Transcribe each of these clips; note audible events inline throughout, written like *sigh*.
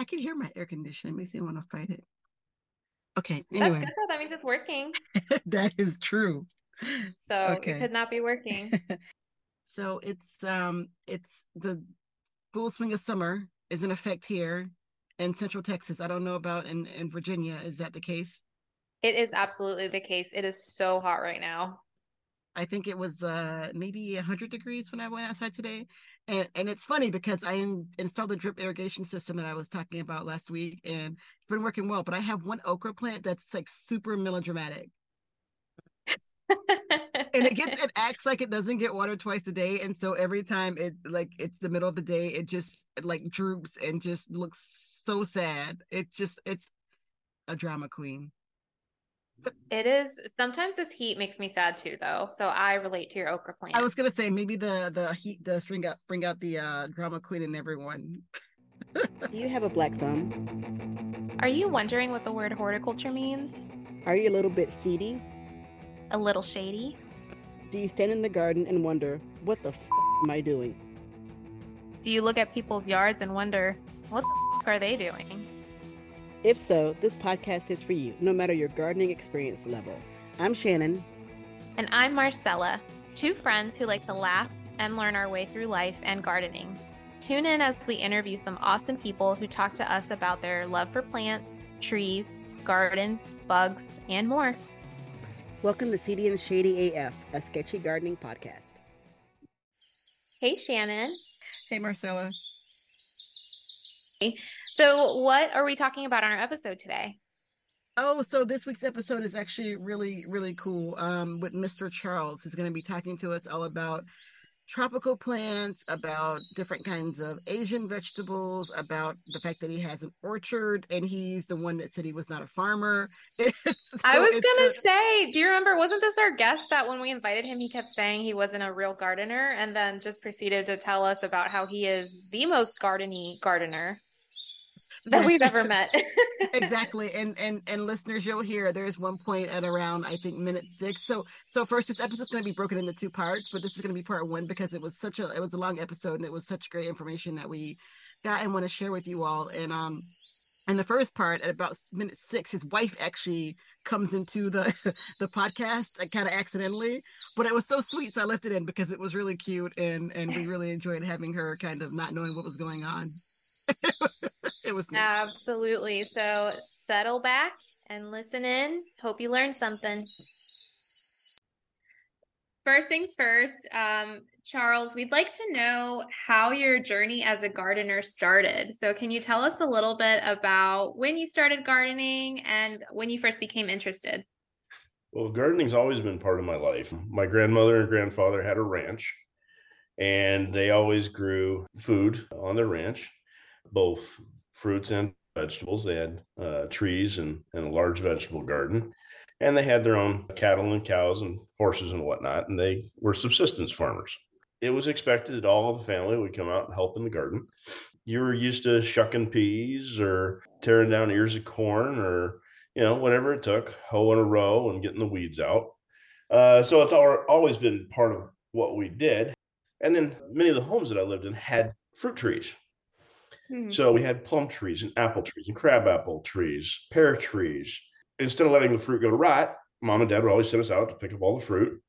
I can hear my air conditioning. Makes me want to fight it. Okay. That's Anyway, good though. That means it's working. *laughs* that is true. So Okay. it could not be working. *laughs* so it's um it's the full swing of summer is in effect here in Central Texas. I don't know about in in Virginia. Is that the case? it is absolutely the case. It is so hot right now. I think it was uh maybe 100 degrees when I went outside today. And and it's funny because I installed the drip irrigation system that I was talking about last week and it's been working well, but I have one okra plant that's like super melodramatic. And it gets *laughs* it acts like it doesn't get water twice a day and so every time it like it's the middle of the day it just like droops and just looks so sad. It just it's a drama queen. It is sometimes this heat makes me sad too though. So I relate to your okra plant. I was gonna say maybe the the heat does bring out bring out the uh drama queen in everyone. Do you have a black thumb? Are you wondering what the word horticulture means? Are you a little bit seedy? A little shady? Do you stand in the garden and wonder, what the f am I doing? Do you look at people's yards and wonder, what the f- are they doing? If so, this podcast is for you, no matter your gardening experience level. I'm Shannon. And I'm Marcella, two friends who like to laugh and learn our way through life and gardening. Tune in as we interview some awesome people who talk to us about their love for plants, trees, gardens, bugs, and more. Welcome to Seedy and Shady AF, a sketchy gardening podcast. Hey, Shannon. Hey Marcella. So, what are we talking about on our episode today? Oh, so this week's episode is actually really, really cool. Um, with Mr. Charles, who's going to be talking to us all about tropical plants, about different kinds of Asian vegetables, about the fact that he has an orchard, and he's the one that said he was not a farmer. *laughs* It's- I was gonna a- say, do you remember? Wasn't this our guest that when we invited him, he kept saying he wasn't a real gardener, and then just proceeded to tell us about how he is the most gardeny gardener that we've ever met. *laughs* exactly and and and listeners you'll hear there's one point at around i think minute six. So so first this episode's going to be broken into two parts but this is going to be part one because it was such a it was a long episode and it was such great information that we got and want to share with you all. And um in the first part at about minute six his wife actually comes into the *laughs* the podcast like, kind of accidentally but it was so sweet so i left it in because it was really cute and and we really enjoyed having her kind of not knowing what was going on *laughs* it was neat. Absolutely. So settle back and listen in. Hope you learned something. First things first, um, Charles, we'd like to know how your journey as a gardener started. So, can you tell us a little bit about when you started gardening and when you first became interested? Well, gardening's always been part of my life. My grandmother and grandfather had a ranch, and they always grew food on the ranch, both fruits and vegetables. They had uh, trees and, and a large vegetable garden, and they had their own cattle and cows and horses and whatnot, and they were subsistence farmers. It was expected that all of the family would come out and help in the garden. You were used to shucking peas or tearing down ears of corn or you know, whatever it took, hoeing a row and getting the weeds out. Uh, so it's al- always been part of what we did. And then many of the homes that I lived in had fruit trees. Hmm. So we had plum trees and apple trees and crabapple trees, pear trees. Instead of letting the fruit go to rot, mom and dad would always send us out to pick up all the fruit.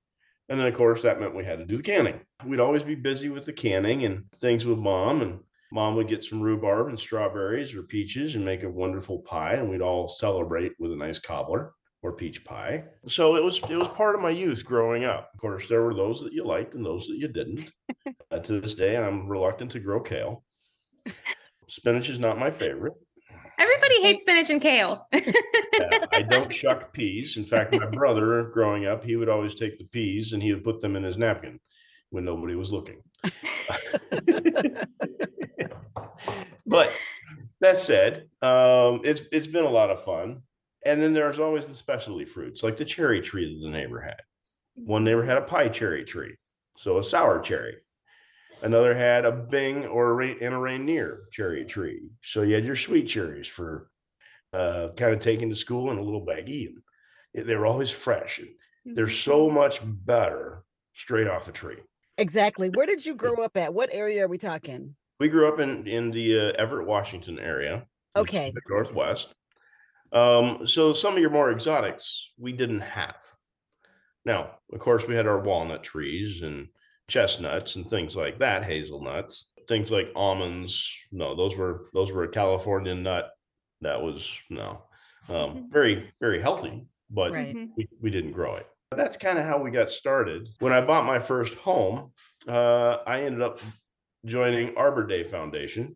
And then, of course, that meant we had to do the canning. We'd always be busy with the canning and things with mom. And mom would get some rhubarb and strawberries or peaches and make a wonderful pie. And we'd all celebrate with a nice cobbler or peach pie. So it was it was part of my youth growing up. Of course, there were those that you liked and those that you didn't. *laughs* uh, to this day, I'm reluctant to grow kale. Spinach is not my favorite. Everybody hates spinach and kale. *laughs* Uh, I don't shuck peas. In fact, my brother growing up, he would always take the peas and he would put them in his napkin when nobody was looking. *laughs* but that said, um, it's it's been a lot of fun. And then there's always the specialty fruits, like the cherry tree that the neighbor had. One neighbor had a pie cherry tree, so a sour cherry. Another had a Bing or a Ra- and a Rainier cherry tree, so you had your sweet cherries for uh, kind of taking to school in a little baggie. And they were always fresh. And they're so much better straight off a tree. exactly where did you grow up at what area are we talking We grew up in in the uh, Everett, Washington area, Okay. the Northwest. Um, so some of your more exotics we didn't have. Now, of course, we had our walnut trees and chestnuts and things like that, hazelnuts, things like almonds. No, those were those were a California nut. That was no, um, very very healthy, but Right. Mhm. we, we didn't grow it. That's kind of how we got started. When I bought my first home, uh, I ended up joining Arbor Day Foundation,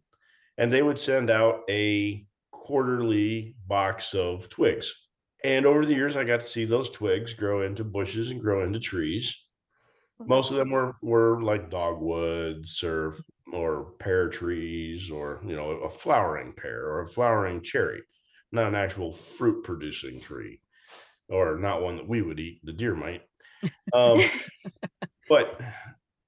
and they would send out a quarterly box of twigs. And over the years, I got to see those twigs grow into bushes and grow into trees. Most of them were were like dogwoods or or pear trees or you know a flowering pear or a flowering cherry, not an actual fruit producing tree, or not one that we would eat. The deer might. Um, *laughs* but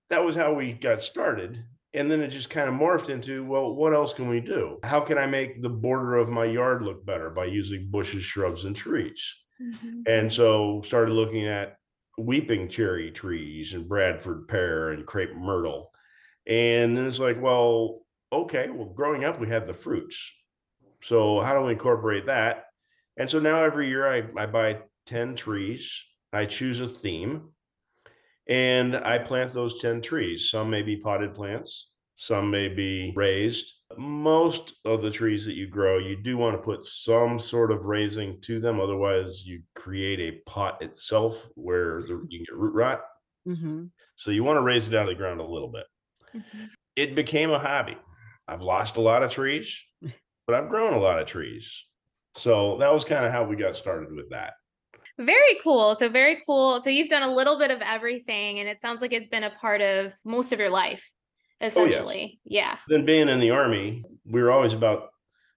that was how we got started and then it just kind of morphed into well what else can we do how can i make the border of my yard look better by using bushes shrubs and trees Mhm. and so started looking at weeping cherry trees and bradford pear and crepe myrtle. And then it's like well okay well growing up we had the fruits. So how do we incorporate that? And so now every year i, I buy 10 trees. I choose a theme and I plant those 10 trees. Some may be potted plants, some may be raised. Most of the trees that you grow, you do want to put some sort of raising to them. Otherwise, you create a pot itself where the, you can get root rot. hmm So you want to raise it out of the ground a little bit. Mhm. It became a hobby. I've lost a lot of trees, *laughs* but I've grown a lot of trees. So that was kind of how we got started with that. Very cool. So very cool. So you've done a little bit of everything and it sounds like it's been a part of most of your life essentially. Yeah. Then being in the army, we were always about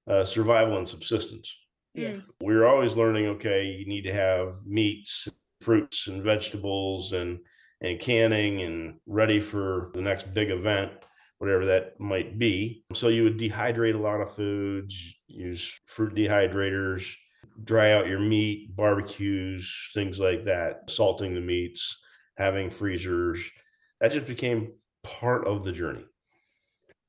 uh, survival and subsistence. Yes. we were always learning okay you need to have meats fruits and vegetables and and canning and ready for the next big event whatever that might be so you would dehydrate a lot of foods use fruit dehydrators dry out your meat barbecues things like that salting the meats having freezers that just became part of the journey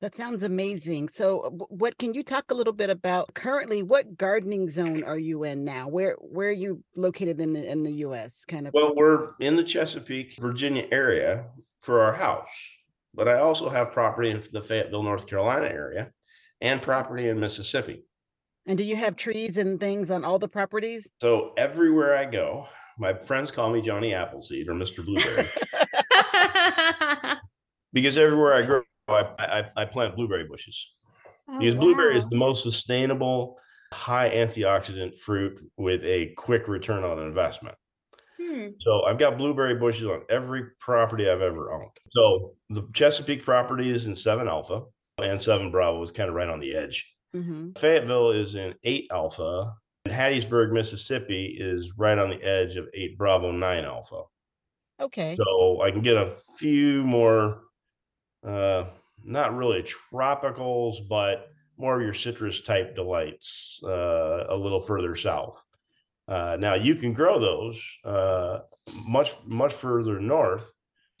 That sounds amazing. So, what can you talk a little bit about currently? What gardening zone are you in now? Where where are you located in the in the U.S. Kind of. Well, we're in the Chesapeake, Virginia area for our house, but I also have property in the Fayetteville, North Carolina area and property in Mississippi. And do you have trees and things on all the properties? So everywhere I go, my friends call me Johnny Appleseed or Mr. Blueberry *laughs* because everywhere I grow, I, I, I plant blueberry bushes. Oh, because blueberry is the most sustainable, high antioxidant fruit with a quick return on investment. Hmm. So I've got blueberry bushes on every property I've ever owned. So the Chesapeake property is in seven alpha and seven bravo is kind of right on the edge. hmm Fayetteville is in eight alpha and Hattiesburg, Mississippi is right on the edge of eight bravo nine alpha. Okay. So I can get a few more, uh, not really tropicals, but more of your citrus type delights uh, a little further south. Uh, now you can grow those uh, much much further north,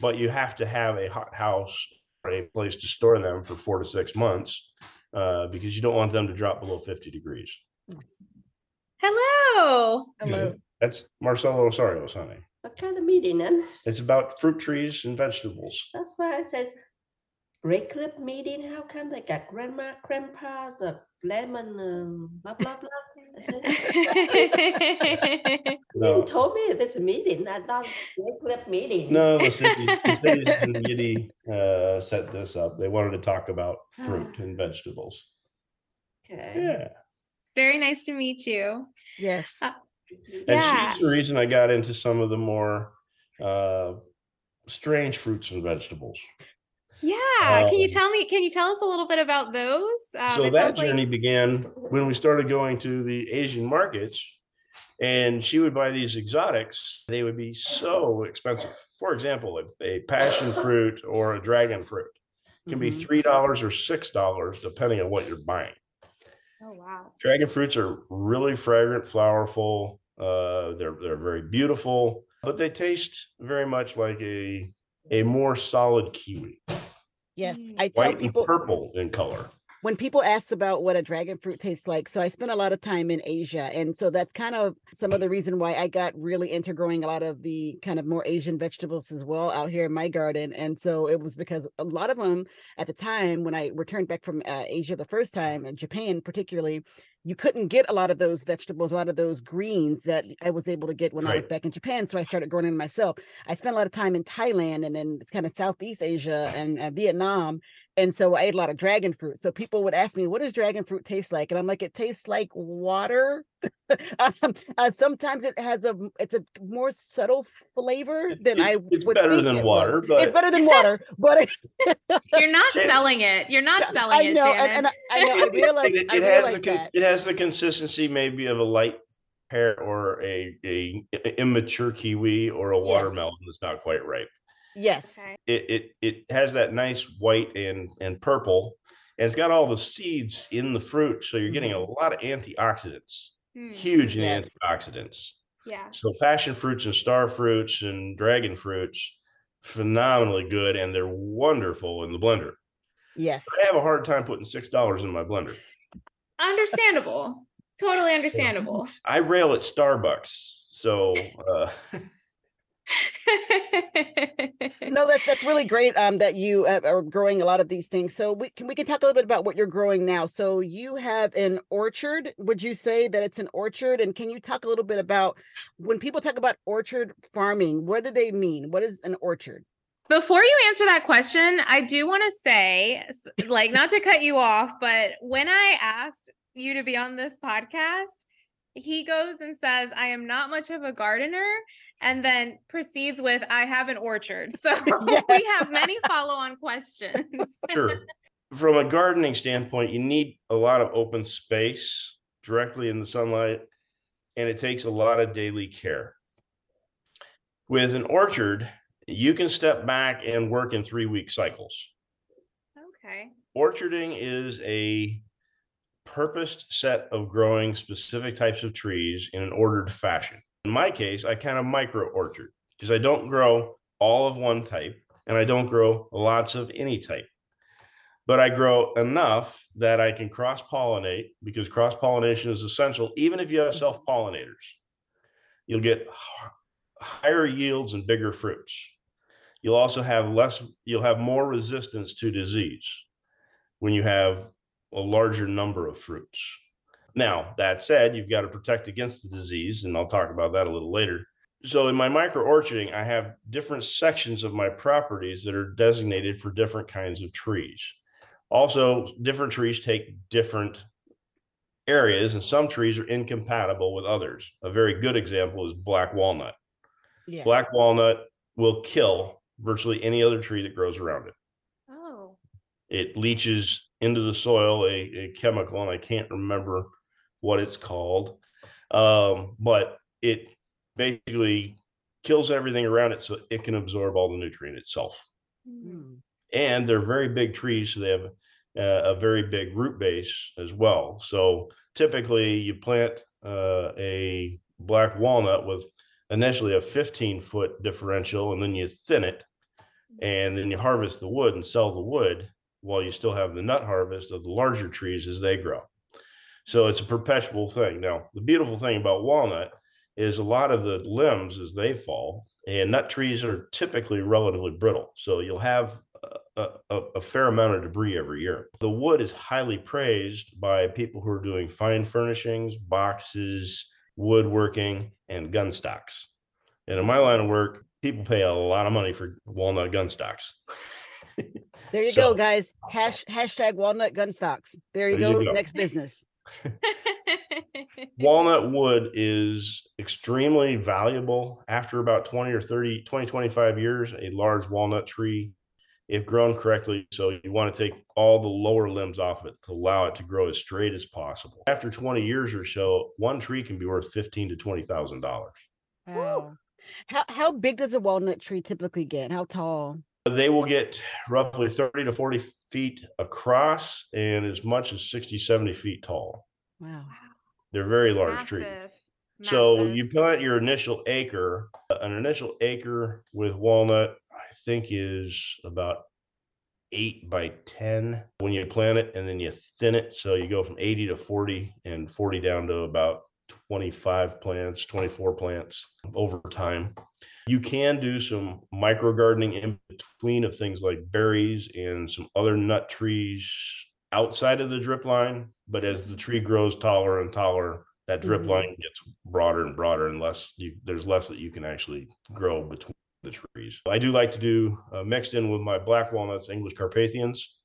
but you have to have a hot house or a place to store them for four to six months uh, because you don't want them to drop below fifty degrees. Hello. Hello. That's Marcelo Osario's honey. What kind of meeting? And It's about fruit trees and vegetables. that's why I says great clip meeting. How come they got grandma, grandpa, the lemon, um, blah blah blah. I *laughs* No. you told me this meeting. I thought great clip meeting. No, *laughs* the city, the cities in uh, set this up. They wanted to talk about fruit and vegetables. Okay. Yeah. it's very nice to meet you. Yes. Uh, And Yeah. she's the reason I got into some of the more uh, strange fruits and vegetables. Yeah. can you Um, tell me, can you tell us a little bit about those? Um, so that sounds like- journey began when we started going to the Asian markets, and she would buy these exotics. They would be so expensive. For example, a, a passion fruit or a dragon fruit can be Mhm. three dollars or six dollars depending on what you're buying. Oh, wow. Dragon fruits are really fragrant, flowerful. Uh, they're they're very beautiful, but they taste very much like a a more solid kiwi, Yes. Mm. I tell white people. and purple in color. when people ask about what a dragon fruit tastes like, so I spent a lot of time in Asia. And so that's kind of some of the reason why I got really into growing a lot of the kind of more Asian vegetables as well out here in my garden. And so it was because a lot of them at the time when I returned back from uh, Asia the first time, and Japan particularly, you couldn't get a lot of those vegetables, a lot of those greens that I was able to get when I was back in Japan. So I started growing them myself. I spent a lot of time in Thailand and then it's kind of Southeast Asia and uh, Vietnam. And so I ate a lot of dragon fruit. So people would ask me, what does dragon fruit taste like? And I'm like, it tastes like water. *laughs* um, uh, sometimes it has a, it's a more subtle flavor than it- I it's would better think than it was. water, it's better than *laughs* water, but it, You're not Shannon- selling it. You're not selling I it, know, Shannon. and, and I, I know, I *laughs* realize, it, I it has realize the that. it has the consistency maybe of a light pear or a, a i- immature kiwi or a Yes. watermelon that's not quite ripe. Yes. Okay. It it it has that nice white and and purple, and it's got all the seeds in the fruit, so you're getting a lot of antioxidants, Hmm, huge in Yes. antioxidants. Yeah. So passion fruits and star fruits and dragon fruits, phenomenally good, and they're wonderful in the blender. Yes. I have a hard time putting six dollars in my blender. Understandable. Totally *laughs* understandable. I rail at Starbucks, so uh, *laughs* *laughs* no that's that's really great um that you uh, are growing a lot of these things. So we can we can talk a little bit about what you're growing now? So you have an orchard would you say that it's an orchard? And can you talk a little bit about when people talk about orchard farming what do they mean? What is an orchard? Before you answer that question, I do want to say, like, not to cut you off, but when I asked you to be on this podcast, he goes and says, I am not much of a gardener, and then proceeds with, I have an orchard. *laughs* So we have many follow on questions. *laughs* sure. From a gardening standpoint, you need a lot of open space directly in the sunlight, and it takes a lot of daily care. With an orchard, you can step back and work in three week cycles. okay. orcharding is a purposed set of growing specific types of trees in an ordered fashion. In my case, I kind of micro orchard because I don't grow all of one type and I don't grow lots of any type. But I grow enough that I can cross pollinate because cross pollination is essential, even if you have self pollinators. You'll get higher yields and bigger fruits. You'll also have less, you'll have more resistance to disease when you have a larger number of fruits. Now, that said, you've got to protect against the disease, and I'll talk about that a little later. So, in my micro orcharding, I have different sections of my properties that are designated for different kinds of trees. Also, different trees take different areas, and some trees are incompatible with others. A very good example is black walnut. yes Black walnut will kill virtually any other tree that grows around it Oh. it leaches into the soil a, a chemical and i can't remember what it's called um, but it basically kills everything around it so it can absorb all the nutrient itself. Mm. and they're very big trees so they have uh, a very big root base as well so typically you plant uh, a black walnut with initially a 15 foot differential and then you thin it and then you harvest the wood and sell the wood while you still have the nut harvest of the larger trees as they grow. So it's a perpetual thing. Now, the beautiful thing about walnut is a lot of the limbs as they fall, and nut trees are typically relatively brittle. So you'll have a, a, a fair amount of debris every year. The wood is highly praised by people who are doing fine furnishings, boxes, woodworking, and gun stocks. And in my line of work, people pay a lot of money for walnut gun stocks. *laughs* there you So- go guys. Hash, hashtag walnut gun stocks. There you, There you go. go. next business. *laughs* Walnut wood is extremely valuable. After about 20 or 30 20 25 years a large walnut tree if grown correctly so you want to take all the lower limbs off it to allow it to grow as straight as possible. After 20 years or so one tree can be worth 15 to 20 thousand dollars. Wow. How, how big does a walnut tree typically get? How tall they will get roughly 30 to 40 feet across and as much as 60 70 feet tall wow they're very large trees Massive. So Massive. you plant your initial acre. Uh, an initial acre with walnut, I think, is about eight by 10 when you plant it and then you thin it. So you go from 80 to 40 and 40 down to about 25 plants, 24 plants over time. You can do some micro gardening in between of things like berries and some other nut trees outside of the drip line. But as the tree grows taller and taller, that drip Mhm. line gets broader and broader, and less you, there's less that you can actually grow between the trees. I do like to do uh, mixed in with my black walnuts, English Carpathians,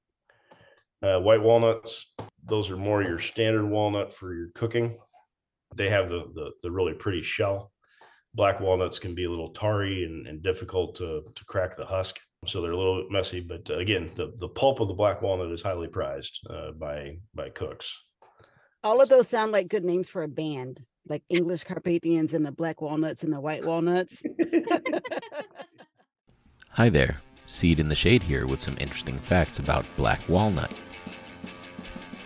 uh, white walnuts. Those are more your standard walnut for your cooking. They have the the, the really pretty shell. Black walnuts can be a little tarry and, and difficult to, to crack the husk. So they're a little bit messy, but uh, again, the, the pulp of the black walnut is highly prized uh, by by cooks. All of those sound like good names for a band, like English Carpathians and the Black Walnuts and the White Walnuts. *laughs* Hi there, Seedy and Shady here with some interesting facts about black walnut.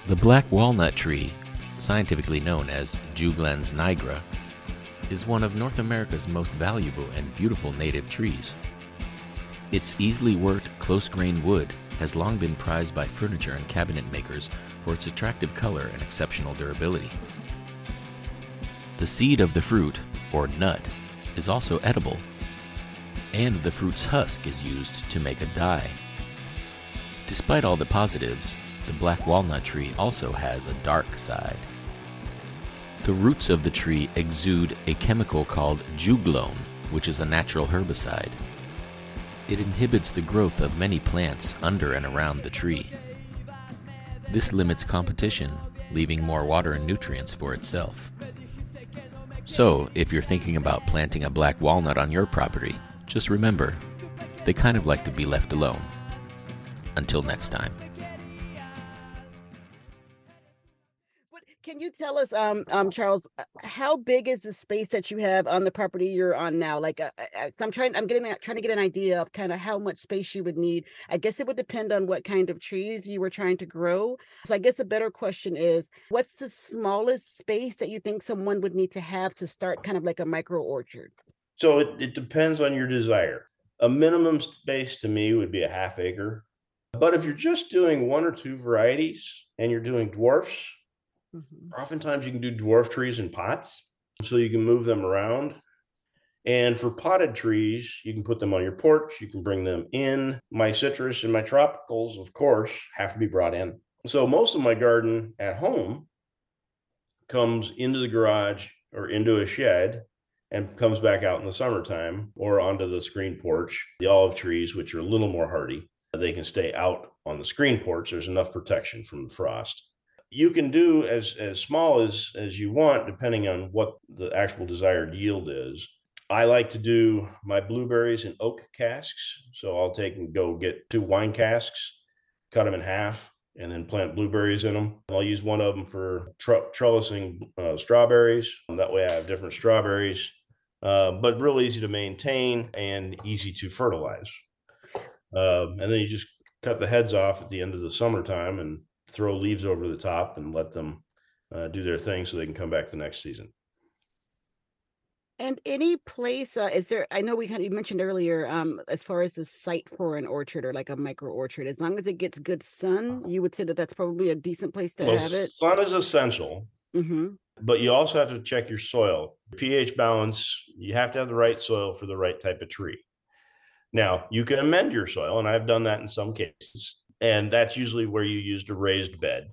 The black walnut tree, scientifically known as Juglans nigra, is one of North America's most valuable and beautiful native trees. Its easily worked, close grained wood has long been prized by furniture and cabinet makers for its attractive color and exceptional durability. The seed of the fruit, or nut, is also edible and the fruit's husk is used to make a dye. Despite all the positives, the black walnut tree also has a dark side. The roots of the tree exude a chemical called juglone, which is a natural herbicide. It inhibits the growth of many plants under and around the tree. This limits competition, leaving more water and nutrients for itself. So, if you're thinking about planting a black walnut on your property, just remember, they kind of like to be left alone. Until next time. You tell us, um, um, Charles, uh, how big is the space that you have on the property you're on now? Like, uh, uh, uh, so I'm trying, I'm getting, trying to get an idea of kind of how much space you would need. I guess it would depend on what kind of trees you were trying to grow. So I guess a better question is, what's the smallest space that you think someone would need to have to start kind of like a micro orchard? So it, it depends on your desire. A minimum space to me would be a half acre. But if you're just doing one or two varieties and you're doing dwarfs, Mhm. oftentimes you can do dwarf trees in pots so you can move them around. And for potted trees, you can put them on your porch, you can bring them in. My citrus and my tropicals, of course, have to be brought in. So most of my garden at home comes into the garage or into a shed and comes back out in the summertime or onto the screen porch. The olive trees, which are a little more hardy, they can stay out on the screen porch. There's enough protection from the frost. You can do as as small as as you want, depending on what the actual desired yield is. I like to do my blueberries in oak casks, so I'll take and go get two wine casks, cut them in half, and then plant blueberries in them. I'll use one of them for tr- trellising uh, strawberries. That way, I have different strawberries, uh, but real easy to maintain and easy to fertilize. Um, and then you just cut the heads off at the end of the summertime and throw leaves over the top and let them uh, do their thing so they can come back the next season. And any place, uh, is there, I know we kind of, you mentioned earlier, um, as far as the site for an orchard or like a micro orchard, as long as it gets good sun, you would say that that's probably a decent place to Well, have it. sun is essential, hmm but you also have to check your soil pH balance. You have to have the right soil for the right type of tree. Now, you can amend your soil, and I've done that in some cases. And that's usually where you used a raised bed,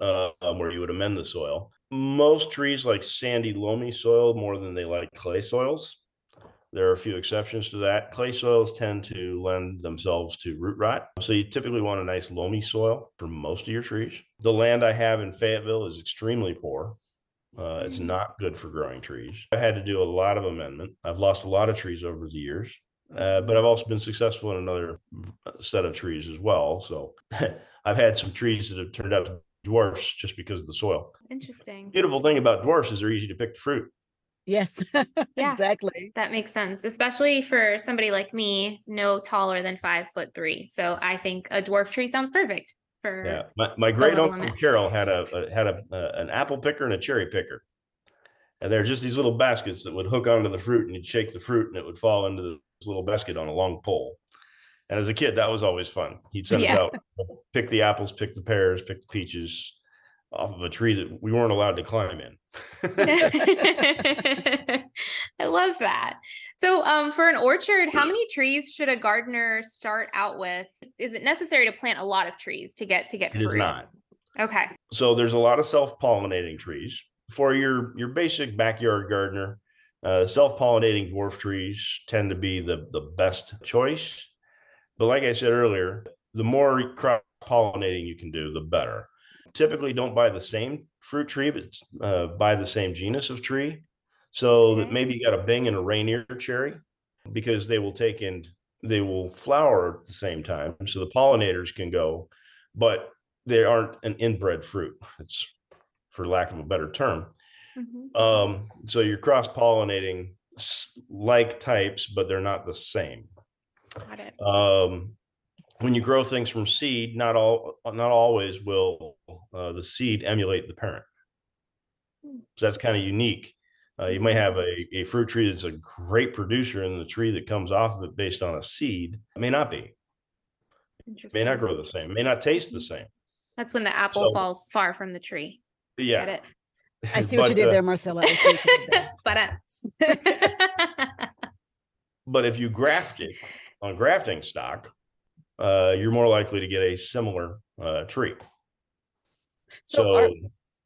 uh, um, where you would amend the soil. Most trees like sandy, loamy soil more than they like clay soils. There are a few exceptions to that. Clay soils tend to lend themselves to root rot. So you typically want a nice loamy soil for most of your trees. The land I have in Fayetteville is extremely poor. Uh, it's not good for growing trees. I had to do a lot of amendment. I've lost a lot of trees over the years, uh, but I've also been successful in another uh, set of trees as well. So *laughs* I've had some trees that have turned out to be dwarfs just because of the soil. Interesting. Beautiful thing about dwarfs is they're easy to pick the fruit. Yes, *laughs* Yeah. exactly. That makes sense, especially for somebody like me, no taller than five foot three. So I think a dwarf tree sounds perfect for. Yeah, my, my great uncle limit. Carol had a, a had a, uh, an apple picker and a cherry picker, and they're just these little baskets that would hook onto the fruit, and you'd shake the fruit, and it would fall into this little basket on a long pole. And as a kid, that was always fun. He'd send Yeah. us out, pick the apples, pick the pears, pick the peaches off of a tree that we weren't allowed to climb in. *laughs* I love that. So, um, for an orchard, how many trees should a gardener start out with? Is it necessary to plant a lot of trees to get to get fruit? not. Okay. So there's a lot of self-pollinating trees for your your basic backyard gardener. Uh, self-pollinating dwarf trees tend to be the the best choice. But like I said earlier, the more crop pollinating you can do, the better. Typically, don't buy the same fruit tree, but uh, buy the same genus of tree. So that maybe you got a Bing and a Rainier cherry, because they will take and they will flower at the same time. So the pollinators can go, but they aren't an inbred fruit. It's for lack of a better term. Mhm. Um, so you're cross pollinating like types, but they're not the same. Got it. Um, when you grow things from seed, not all, not always will uh, the seed emulate the parent. Hmm. So that's kind of unique. Uh, you may have a, a fruit tree that's a great producer, and the tree that comes off of it based on a seed may not be, Interesting. may not grow the same, may not taste the same. That's when the apple So- falls far from the tree. Get Yeah, it? I *laughs* see what you did uh, there, Marcella. I see what you did there. *laughs* but uh, *laughs* But if you graft it on grafting stock, uh, you're more likely to get a similar uh, tree. So So, are-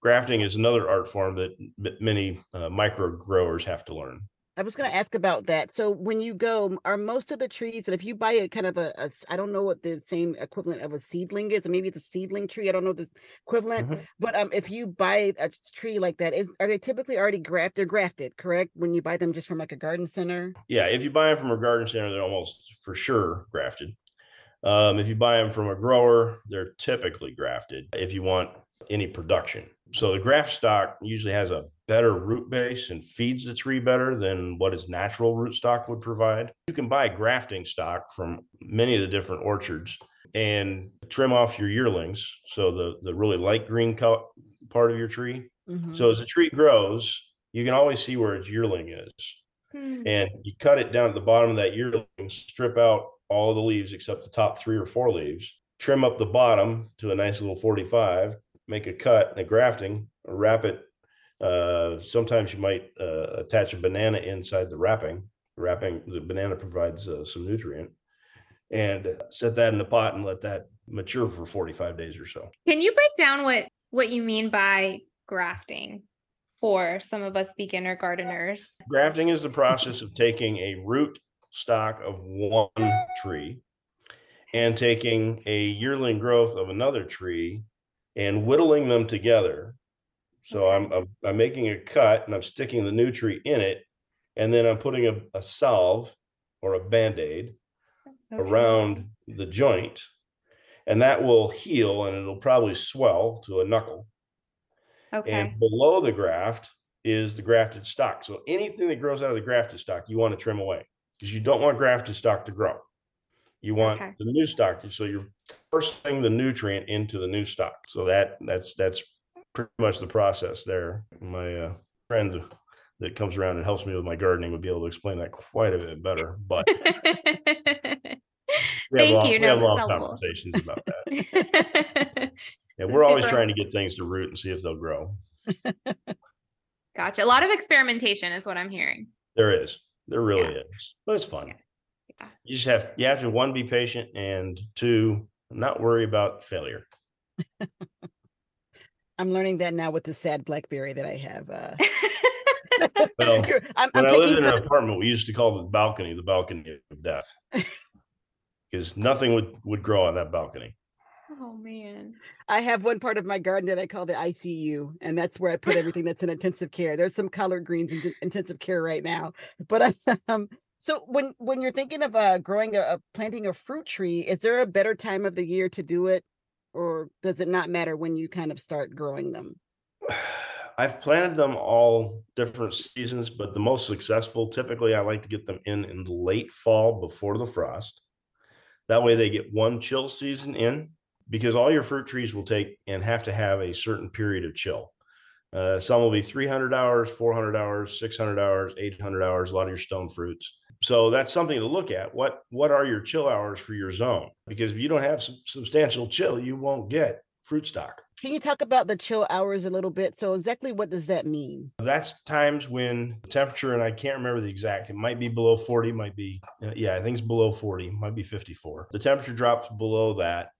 grafting is another art form that m- many uh, micro growers have to learn. I was going to ask about that. So when you go, are most of the trees, and if you buy a kind of a, a I don't know what the same equivalent of a seedling is, or maybe it's a seedling tree. I don't know this equivalent, Mhm. but um, if you buy a tree like that, is are they typically already grafted? They're grafted, correct? When you buy them just from like a garden center. Yeah, if you buy them from a garden center, they're almost for sure grafted. Um, if you buy them from a grower, they're typically grafted if you want any production. So the graft stock usually has a better root base and feeds the tree better than what its natural root stock would provide. You can buy grafting stock from many of the different orchards and trim off your yearlings. So the, the really light green color part of your tree. Mhm. So as the tree grows, you can always see where its yearling is hmm, and you cut it down at the bottom of that yearling, strip out all the leaves except the top three or four leaves, trim up the bottom to a nice little 45, make a cut and a grafting, wrap it. Uh, sometimes you might uh, attach a banana inside the wrapping. Wrapping the banana provides uh, some nutrient, and set that in the pot and let that mature for 45 days or so. Can you break down what what you mean by grafting for some of us beginner gardeners? Grafting is the process of taking a root stock of one tree and taking a yearling growth of another tree and whittling them together. So I'm, I'm I'm making a cut and I'm sticking the new tree in it, and then I'm putting a, a salve or a band-aid Okay. around the joint, and that will heal and it'll probably swell to a knuckle. Okay. And below the graft is the grafted stock. So anything that grows out of the grafted stock, you want to trim away because you don't want grafted stock to grow. You want Okay. the new stock. to- So you're forcing the nutrient into the new stock. So that that's that's pretty much the process there. My uh, friend that comes around and helps me with my gardening would be able to explain that quite a bit better. But *laughs* we Thank long, you. we No, have long helpful. conversations about that. *laughs* Yeah, we're always trying to get things to root and see if they'll grow. Gotcha. A lot of experimentation is what I'm hearing. There is. There really Yeah. is. But it's fun. Yeah. You just have you have to one be patient and two not worry about failure. *laughs* I'm learning that now with the sad blackberry that I have. Uh, *laughs* *laughs* Well, I'm, I'm I lived in an time- apartment, we used to call the balcony the balcony of death. Because nothing would would grow on that balcony. oh man. I have one part of my garden that I call the ICU, and that's where I put everything that's in intensive care. There's some collard greens in intensive care right now, but I, um, so when when you're thinking of uh, growing a, a planting a fruit tree, is there a better time of the year to do it, or does it not matter when you kind of start growing them? *sighs* I've planted them all different seasons, but the most successful typically I like to get them in in the late fall before the frost. That way they get one chill season in because all your fruit trees will take and have to have a certain period of chill. Uh, some will be 300 hours, 400 hours, 600 hours, 800 hours, a lot of your stone fruits. So that's something to look at. What what are your chill hours for your zone? Because if you don't have some substantial chill, you won't get fruit stock. Can you talk about the chill hours a little bit? So exactly what does that mean? That's times when the temperature, and I can't remember the exact, it might be below 40, might be, uh, yeah, I think it's below 40, might be 54. The temperature drops below that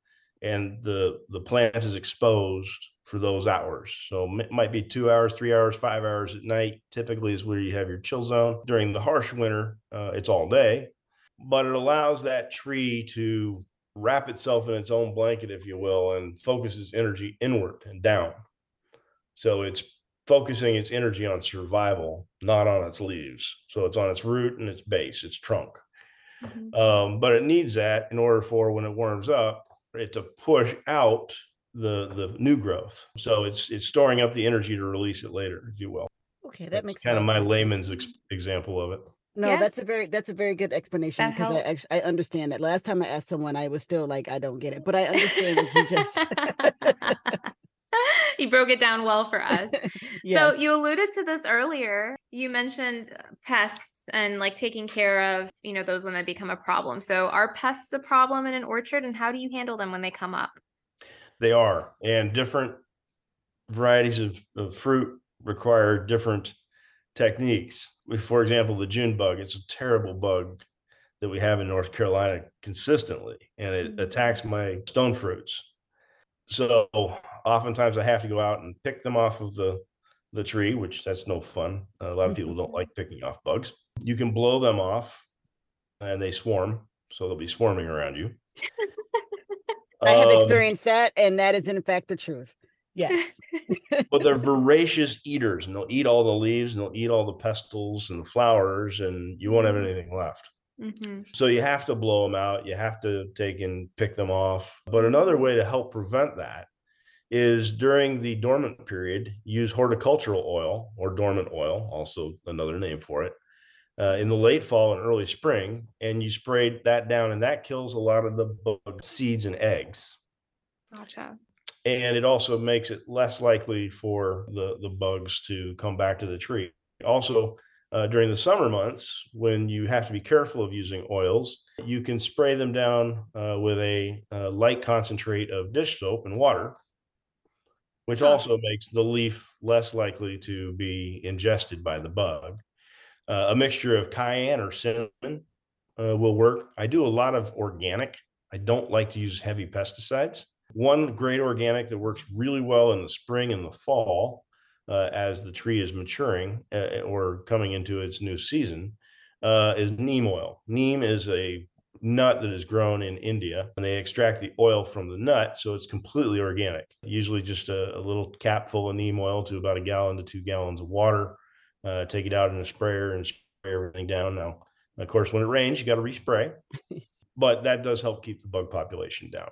and the the plant is exposed for those hours. So it might be two hours, three hours, five hours at night. Typically, is where you have your chill zone. During the harsh winter, uh, it's all day, but it allows that tree to wrap itself in its own blanket, if you will, and focuses energy inward and down. So it's focusing its energy on survival, not on its leaves. So it's on its root and its base, its trunk. Mm-hmm. Um, but it needs that in order for when it warms up, it to push out the the new growth. So it's it's storing up the energy to release it later, if you will. Okay, that that's makes kind of my layman's ex- example of it. No, yeah. that's a very that's a very good explanation because I, I understand that. Last time I asked someone, I was still like, I don't get it, but I understand what you just. *laughs* *laughs* you broke it down well for us. *laughs* yes. So you alluded to this earlier. You mentioned pests and like taking care of, you know, those when they become a problem. So are pests a problem in an orchard and how do you handle them when they come up? They are. And different varieties of, of fruit require different techniques. For example, the June bug, it's a terrible bug that we have in North Carolina consistently, and it mm-hmm. attacks my stone fruits. So oftentimes I have to go out and pick them off of the the tree, which that's no fun. a lot of people don't mm-hmm. like picking off bugs. You can blow them off, and they swarm, so they'll be swarming around you. *laughs* I have um, experienced that, and that is in fact the truth. Yes. *laughs* but they're voracious eaters, and they'll eat all the leaves, and they'll eat all the pistils and the flowers, and you won't have mm-hmm. anything left. Mm-hmm. So you have to blow them out. You have to take and pick them off. But another way to help prevent that is during the dormant period, use horticultural oil or dormant oil, also another name for it, uh, in the late fall and early spring. And you spray that down, and that kills a lot of the bug seeds and eggs. Gotcha. And it also makes it less likely for the, the bugs to come back to the tree. Also, uh, during the summer months, when you have to be careful of using oils, you can spray them down uh, with a uh, light concentrate of dish soap and water, which also makes the leaf less likely to be ingested by the bug. Uh, a mixture of cayenne or cinnamon uh, will work. I do a lot of organic. I don't like to use heavy pesticides. One great organic that works really well in the spring and the fall uh, as the tree is maturing uh, or coming into its new season uh, is neem oil. Neem is a nut that is grown in India and they extract the oil from the nut. So it's completely organic. Usually just a, a little cap full of neem oil to about a gallon to two gallons of water. Uh, take it out in a sprayer and spray everything down. Now, of course, when it rains, you got to respray, *laughs* but that does help keep the bug population down.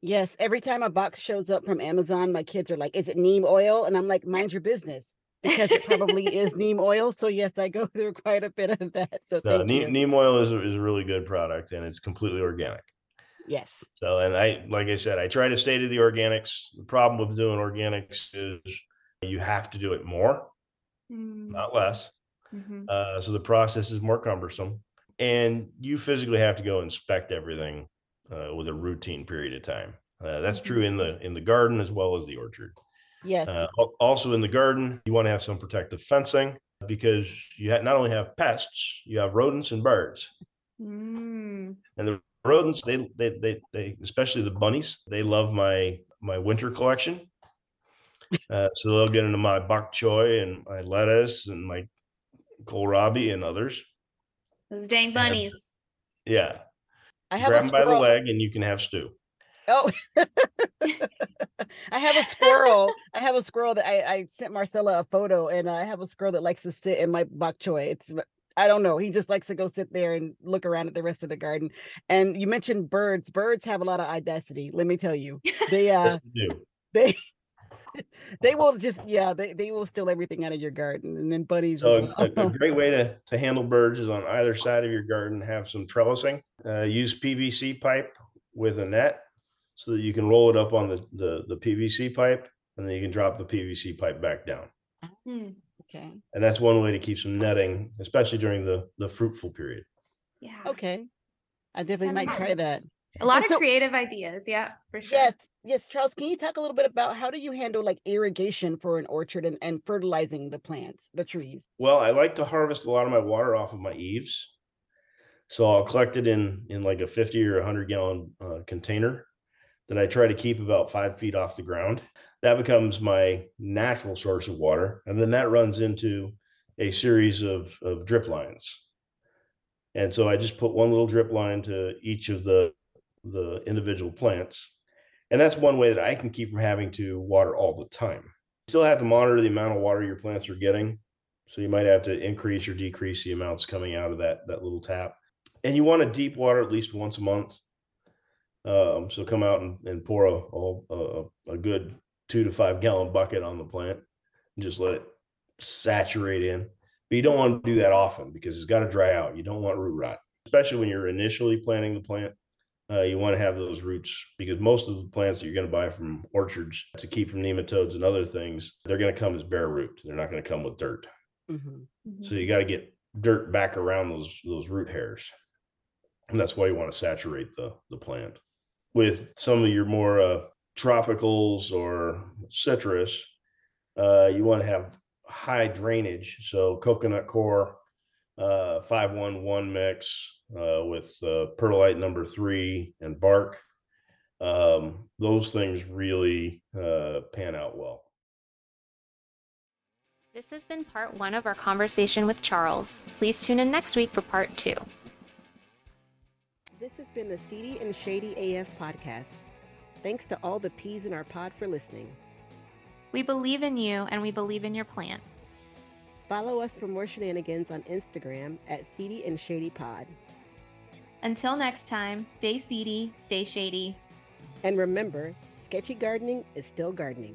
Yes, every time a box shows up from Amazon, my kids are like, "Is it neem oil?" And I'm like, "Mind your business," because it probably is *laughs* neem oil. So yes, I go through quite a bit of that. So no, neem, neem, oil is a, is a really good product, and it's completely organic. Yes. So, and I, like I said, I try to stay to the organics. The problem with doing organics is you have to do it more, mm. not less. Mm-hmm. Uh, so the process is more cumbersome, and you physically have to go inspect everything uh, with a routine period of time. Uh, that's true in the in the garden as well as the orchard. Yes. Uh, also in the garden, you want to have some protective fencing because you ha- not only have pests, you have rodents and birds. Mm. And the rodents, they, they they they especially the bunnies, they love my my winter collection. Uh, so they'll get into my bok choy and my lettuce and my kohlrabi and others. Those dang bunnies. And, yeah. I have Grab him by the leg and you can have stew. Oh, *laughs* I have a squirrel. *laughs* I have a squirrel that I, I sent Marcella a photo, and I have a squirrel that likes to sit in my bok choy. It's I don't know. He just likes to go sit there and look around at the rest of the garden. And you mentioned birds. Birds have a lot of audacity. Let me tell you, they *laughs* uh, yes, they they *laughs* will just yeah they, they will steal everything out of your garden and then buddies so well. a, a, great way to, to handle birds is on either side of your garden have some trellising uh, use pvc pipe with a net so that you can roll it up on the, the, the pvc pipe and then you can drop the pvc pipe back down hmm. Okay. And that's one way to keep some netting, especially during the the fruitful period. Yeah. Okay. I definitely That might try that. A lot And of so- creative ideas. Yeah, for sure. Yes, yes, Charles. Can you talk a little bit about how do you handle like irrigation for an orchard and, and fertilizing the plants, the trees? Well, I like to harvest a lot of my water off of my eaves. So I'll collect it in in like a 50 or 100 gallon uh, container that I try to keep about five feet off the ground. That becomes my natural source of water. And then that runs into a series of, of drip lines. And so I just put one little drip line to each of the, the individual plants. And that's one way that I can keep from having to water all the time. You still have to monitor the amount of water your plants are getting. So you might have to increase or decrease the amounts coming out of that, that little tap. And you want to deep water at least once a month. Um, so come out and, and pour a, a, a, good two to five gallon bucket on the plant and just let it saturate in. But you don't want to do that often because it's got to dry out. You don't want root rot, especially when you're initially planting the plant. Uh, you want to have those roots because most of the plants that you're going to buy from orchards to keep from nematodes and other things, they're going to come as bare root. They're not going to come with dirt. Mhm. So you got to get dirt back around those those root hairs, and that's why you want to saturate the the plant. With some of your more uh, tropicals or citrus, uh, you want to have high drainage. So coconut coir, uh, five one one mix uh, with uh, perlite number three and bark. Um, those things really uh, pan out well. This has been part one of our conversation with Charles. Please tune in next week for part two. This has been the Seedy and Shady AF podcast. Thanks to all the peas in our pod for listening. We believe in you and we believe in your plants. Follow us for more shenanigans on Instagram at Seedy and Shady Pod. Until next time, stay seedy, stay shady. And remember, sketchy gardening is still gardening.